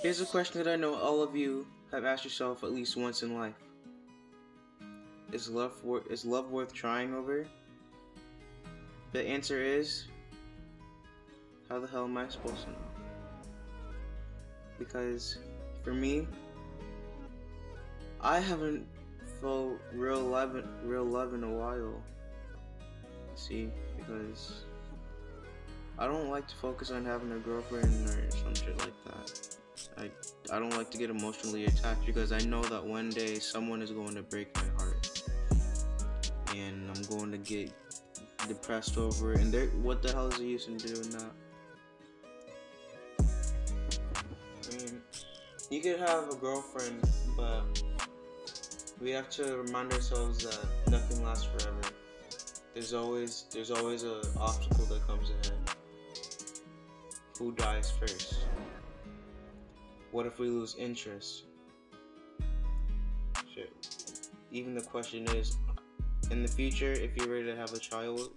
Here's a question that I know all of you have asked yourself at least once in life. Is love wor- is love worth trying over? The answer is how the hell am I supposed to know? Because for me, I haven't felt real love, real love in a while. See, because I don't like to focus on having a girlfriend or some shit like that. I I don't like to get emotionally attached because I know that one day someone is going to break my heart, and I'm going to get depressed over it. And there, what the hell is the use in doing that? I mean, you could have a girlfriend, but we have to remind ourselves that nothing lasts forever. There's always there's always a obstacle that comes ahead. Who dies first? What if we lose interest? Shit. Even the question is, in the future, if you're ready to have a child,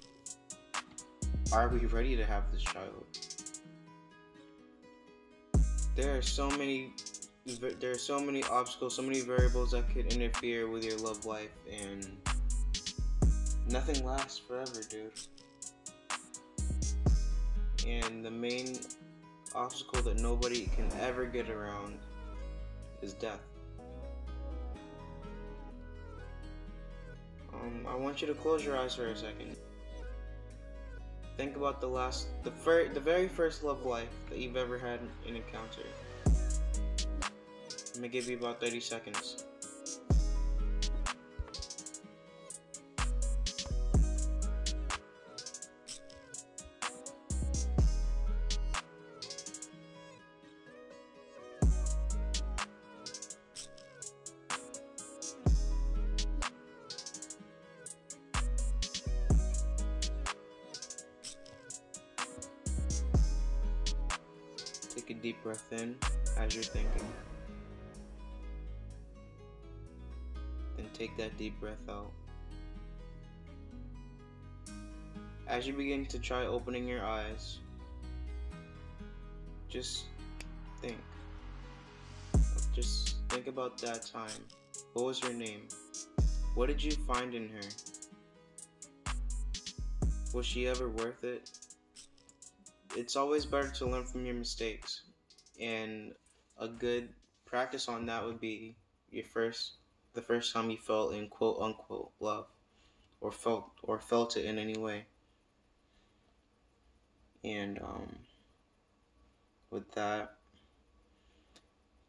are we ready to have this child? There are so many there are so many obstacles, so many variables that could interfere with your love life, and nothing lasts forever, dude. And the main obstacle that nobody can ever get around is death. Um, I want you to close your eyes for a second. Think about the last, the fir- the very first love life that you've ever had an encounter. I'm gonna give you about 30 seconds. Take a deep breath in as you're thinking. Then take that deep breath out. As you begin to try opening your eyes, just think. Just think about that time. What was her name? What did you find in her? Was she ever worth it? It's always better to learn from your mistakes. And a good practice on that would be your first the first time you felt in quote unquote love or felt or felt it in any way. And um with that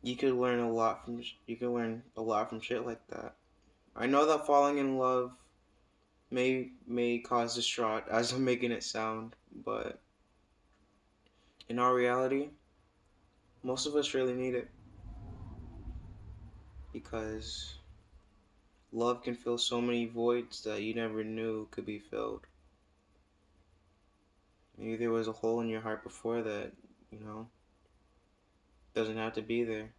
you could learn a lot from you could learn a lot from shit like that. I know that falling in love may may cause distraught as I'm making it sound, but in our reality, most of us really need it because love can fill so many voids that you never knew could be filled. Maybe there was a hole in your heart before that, you know, doesn't have to be there.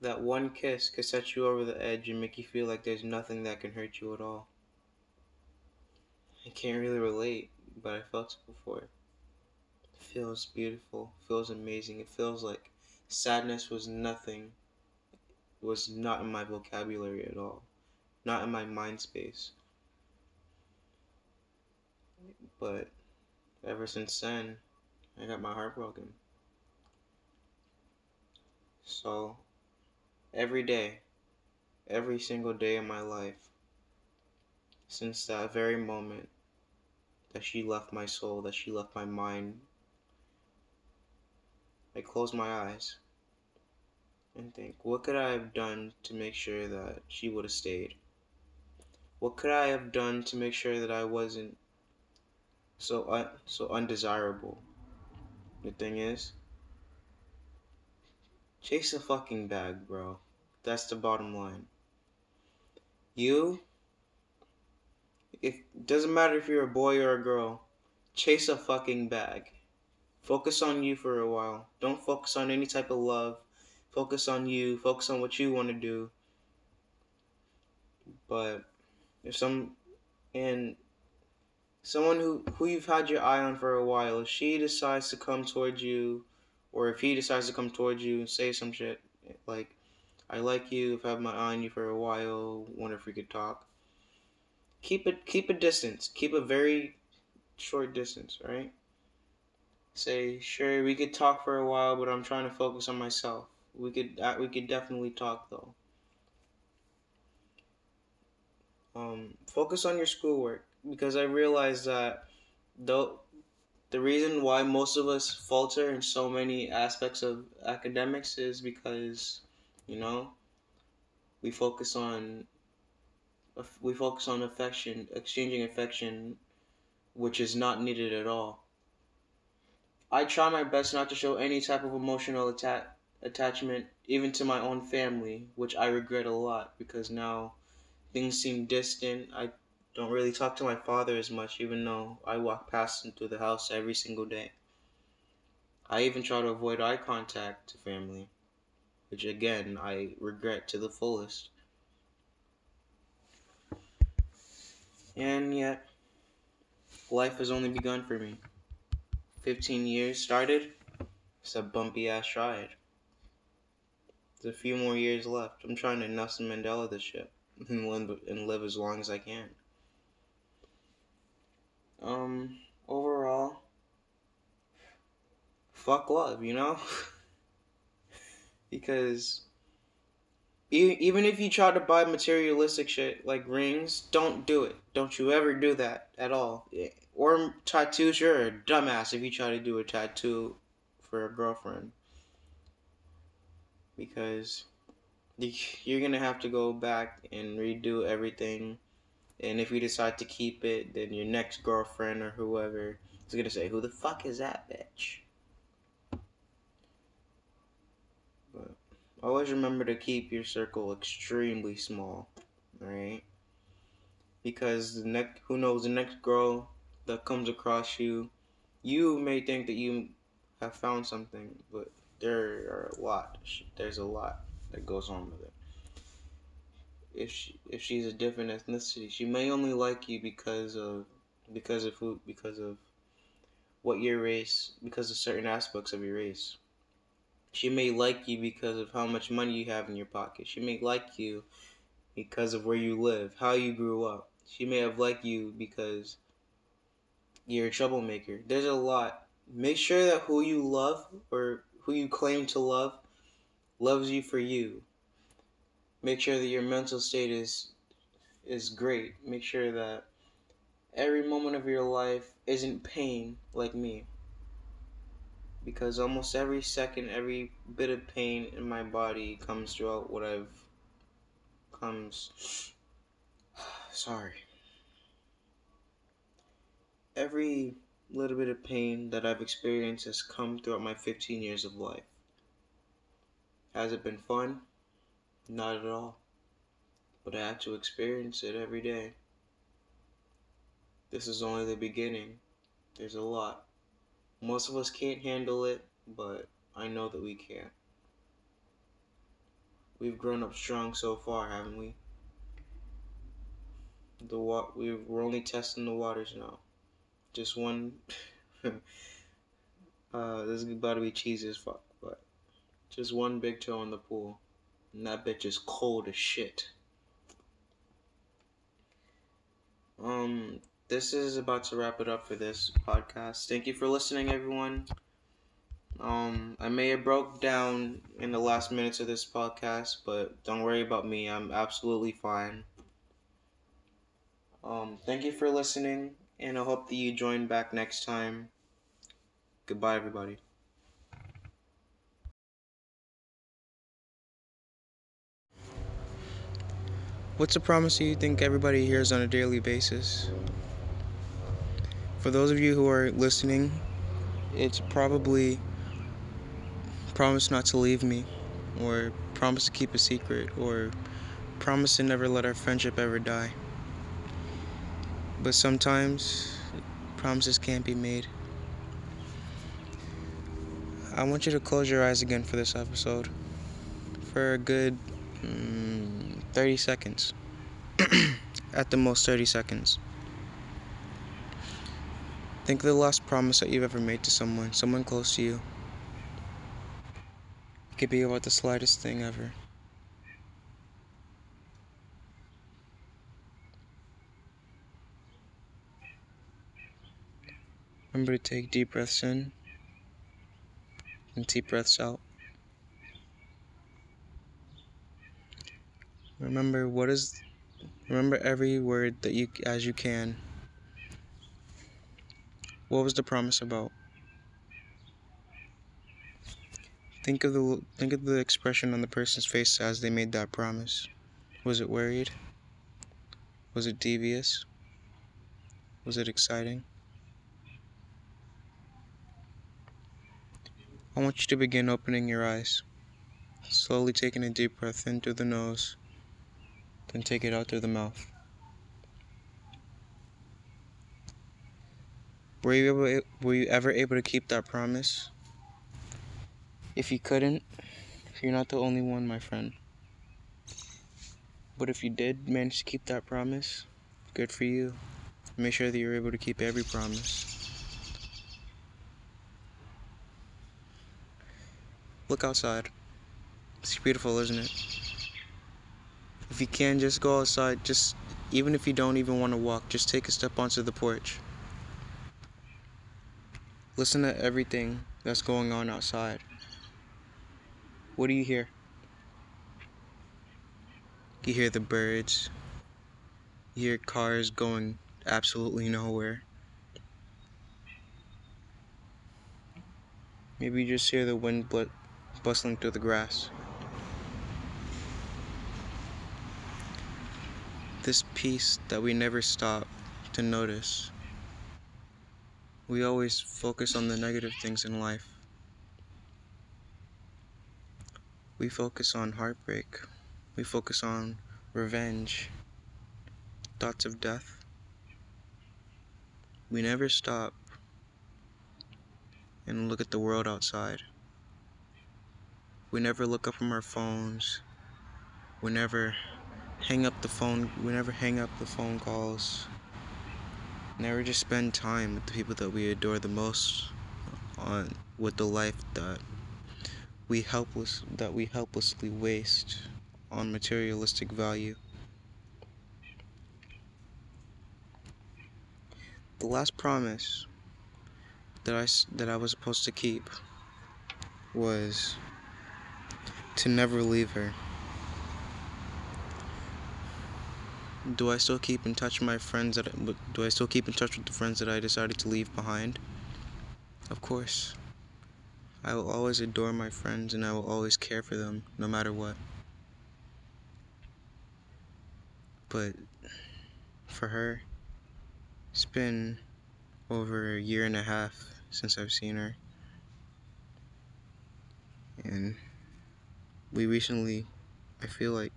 That one kiss could set you over the edge and make you feel like there's nothing that can hurt you at all. I can't really relate, but I felt it before. It feels beautiful, feels amazing. It feels like sadness was nothing, was not in my vocabulary at all, not in my mind space. But ever since then, I got my heart broken. So, every day, every single day of my life, since that very moment that she left my soul, that she left my mind, I close my eyes and think, what could I have done to make sure that she would have stayed? What could I have done to make sure that I wasn't so un- so undesirable? The thing is, chase a fucking bag, bro. That's the bottom line. You, if doesn't matter if you're a boy or a girl, chase a fucking bag. Focus on you for a while. Don't focus on any type of love. Focus on you. Focus on what you want to do. But if some and someone who who you've had your eye on for a while, if she decides to come towards you, or if he decides to come towards you and say some shit like, "I like you. I've had my eye on you for a while. Wonder if we could talk." Keep it keep a distance. Keep a very short distance, right? Say, sure, we could talk for a while, but I'm trying to focus on myself. We could uh, we could definitely talk though. Um, focus on your schoolwork because I realized that though the reason why most of us falter in so many aspects of academics is because you know we focus on we focus on affection exchanging affection which is not needed at all i try my best not to show any type of emotional atta- attachment even to my own family which i regret a lot because now things seem distant i don't really talk to my father as much, even though I walk past him through the house every single day. I even try to avoid eye contact to family, which again I regret to the fullest. And yet, life has only begun for me. 15 years started, it's a bumpy ass ride. There's a few more years left. I'm trying to Nelson Mandela this shit and live, and live as long as I can. Um, overall, fuck love, you know? because even if you try to buy materialistic shit like rings, don't do it. Don't you ever do that at all. Or tattoos, you're a dumbass if you try to do a tattoo for a girlfriend. Because you're gonna have to go back and redo everything and if you decide to keep it, then your next girlfriend or whoever is gonna say, "Who the fuck is that bitch?" Always remember to keep your circle extremely small, right? Because the next, who knows, the next girl that comes across you, you may think that you have found something, but there are a lot. There's a lot that goes on with it if she if she's a different ethnicity. She may only like you because of because of who because of what your race because of certain aspects of your race. She may like you because of how much money you have in your pocket. She may like you because of where you live, how you grew up. She may have liked you because you're a troublemaker. There's a lot. Make sure that who you love or who you claim to love loves you for you make sure that your mental state is is great. Make sure that every moment of your life isn't pain like me. Because almost every second, every bit of pain in my body comes throughout what I've comes sorry. Every little bit of pain that I've experienced has come throughout my 15 years of life. Has it been fun? Not at all. But I have to experience it every day. This is only the beginning. There's a lot. Most of us can't handle it, but I know that we can. We've grown up strong so far, haven't we? The wa- we're only testing the waters now. Just one. uh, this is about to be cheesy as fuck, but just one big toe in the pool. And that bitch is cold as shit. Um, this is about to wrap it up for this podcast. Thank you for listening, everyone. Um, I may have broke down in the last minutes of this podcast, but don't worry about me. I'm absolutely fine. Um, thank you for listening, and I hope that you join back next time. Goodbye, everybody. What's a promise you think everybody hears on a daily basis? For those of you who are listening, it's probably promise not to leave me, or promise to keep a secret, or promise to never let our friendship ever die. But sometimes promises can't be made. I want you to close your eyes again for this episode for a good. Mm, 30 seconds. At the most, 30 seconds. Think of the last promise that you've ever made to someone, someone close to you. It could be about the slightest thing ever. Remember to take deep breaths in and deep breaths out. Remember what is remember every word that you as you can. What was the promise about? Think of the think of the expression on the person's face as they made that promise. Was it worried? Was it devious? Was it exciting? I want you to begin opening your eyes, slowly taking a deep breath in through the nose, then take it out through the mouth. Were you able, were you ever able to keep that promise? If you couldn't, you're not the only one, my friend. But if you did manage to keep that promise, good for you. Make sure that you're able to keep every promise. Look outside. It's beautiful, isn't it? If you can, just go outside. Just, even if you don't even want to walk, just take a step onto the porch. Listen to everything that's going on outside. What do you hear? You hear the birds. You hear cars going absolutely nowhere. Maybe you just hear the wind bustling through the grass. This peace that we never stop to notice. We always focus on the negative things in life. We focus on heartbreak. We focus on revenge, thoughts of death. We never stop and look at the world outside. We never look up from our phones. We never hang up the phone. We never hang up the phone calls. Never just spend time with the people that we adore the most on with the life that we helpless that we helplessly waste on materialistic value. The last promise that I that I was supposed to keep was to never leave her. Do I still keep in touch with my friends that do I still keep in touch with the friends that I decided to leave behind? Of course. I will always adore my friends and I will always care for them no matter what. But for her, it's been over a year and a half since I've seen her. And we recently, I feel like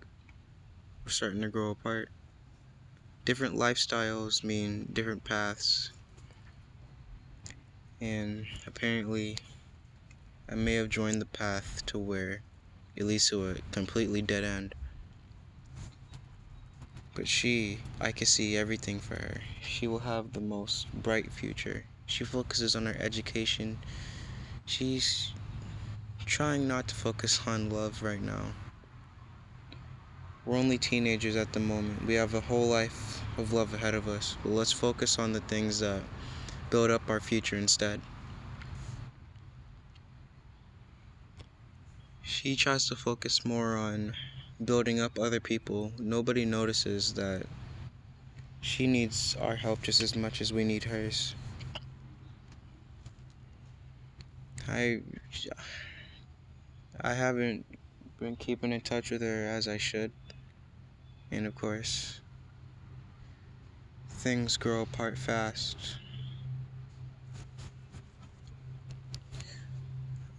we're starting to grow apart. Different lifestyles mean different paths. And apparently, I may have joined the path to where it leads to a completely dead end. But she, I can see everything for her. She will have the most bright future. She focuses on her education. She's trying not to focus on love right now. We're only teenagers at the moment. We have a whole life of love ahead of us. But let's focus on the things that build up our future instead. She tries to focus more on building up other people. Nobody notices that she needs our help just as much as we need hers. I I haven't been keeping in touch with her as I should. And of course, things grow apart fast.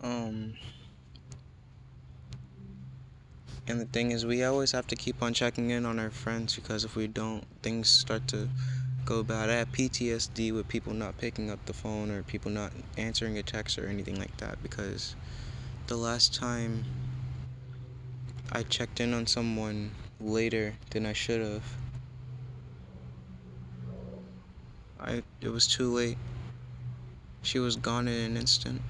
Um, and the thing is, we always have to keep on checking in on our friends because if we don't, things start to go bad. I have PTSD with people not picking up the phone or people not answering a text or anything like that because the last time I checked in on someone later than I should have. I it was too late. she was gone in an instant.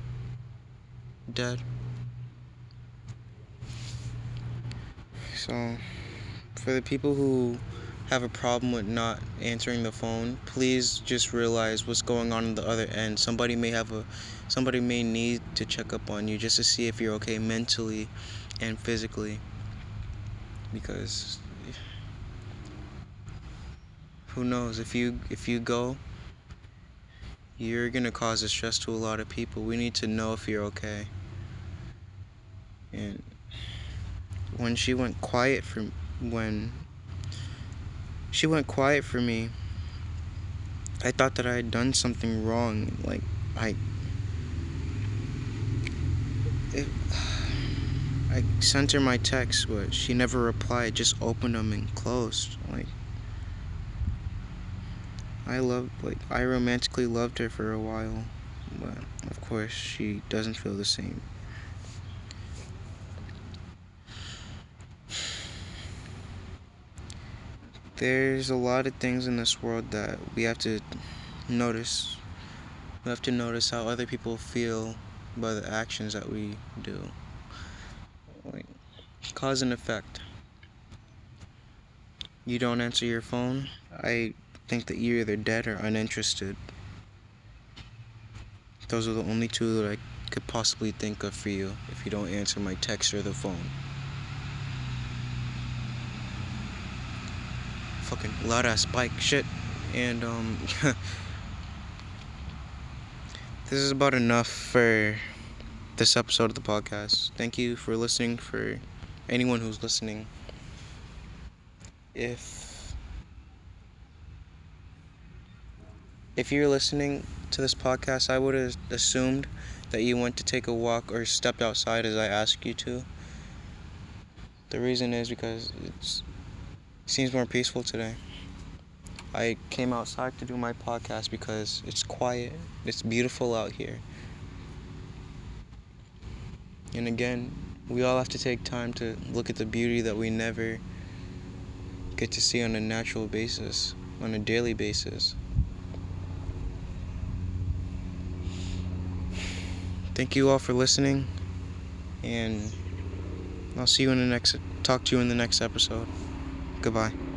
Dead. So, for the people who have a problem with not answering the phone, please just realize what's going on on the other end. Somebody may have a somebody may need to check up on you just to see if you're okay mentally and physically. Because who knows if you if you go you're to cause a stress to a lot of people. We need to know if you're okay. And when she went quiet for when she went quiet for me, I thought that I had done something wrong. Like I it, I sent her my text, but she never replied. Just opened them and closed. Like I loved, like I romantically loved her for a while, but of course she doesn't feel the same. There's a lot of things in this world that we have to notice. We have to notice how other people feel by the actions that we do. Cause and effect. You don't answer your phone, I think that you're either dead or uninterested. Those are the only two that I could possibly think of for you if you don't answer my text or the phone. fucking loud ass bike shit. And um this is about enough for this episode of the podcast. Thank you for listening for anyone who's listening. If if you're listening to this podcast, I would have assumed that you went to take a walk or stepped outside as I asked you to. The reason is because it's seems more peaceful today. I came outside to do my podcast because it's quiet, it's beautiful out here. And again, we all have to take time to look at the beauty that we never get to see on a natural basis, on a daily basis. Thank you all for listening, and I'll see you in the next talk to you in the next episode. Goodbye.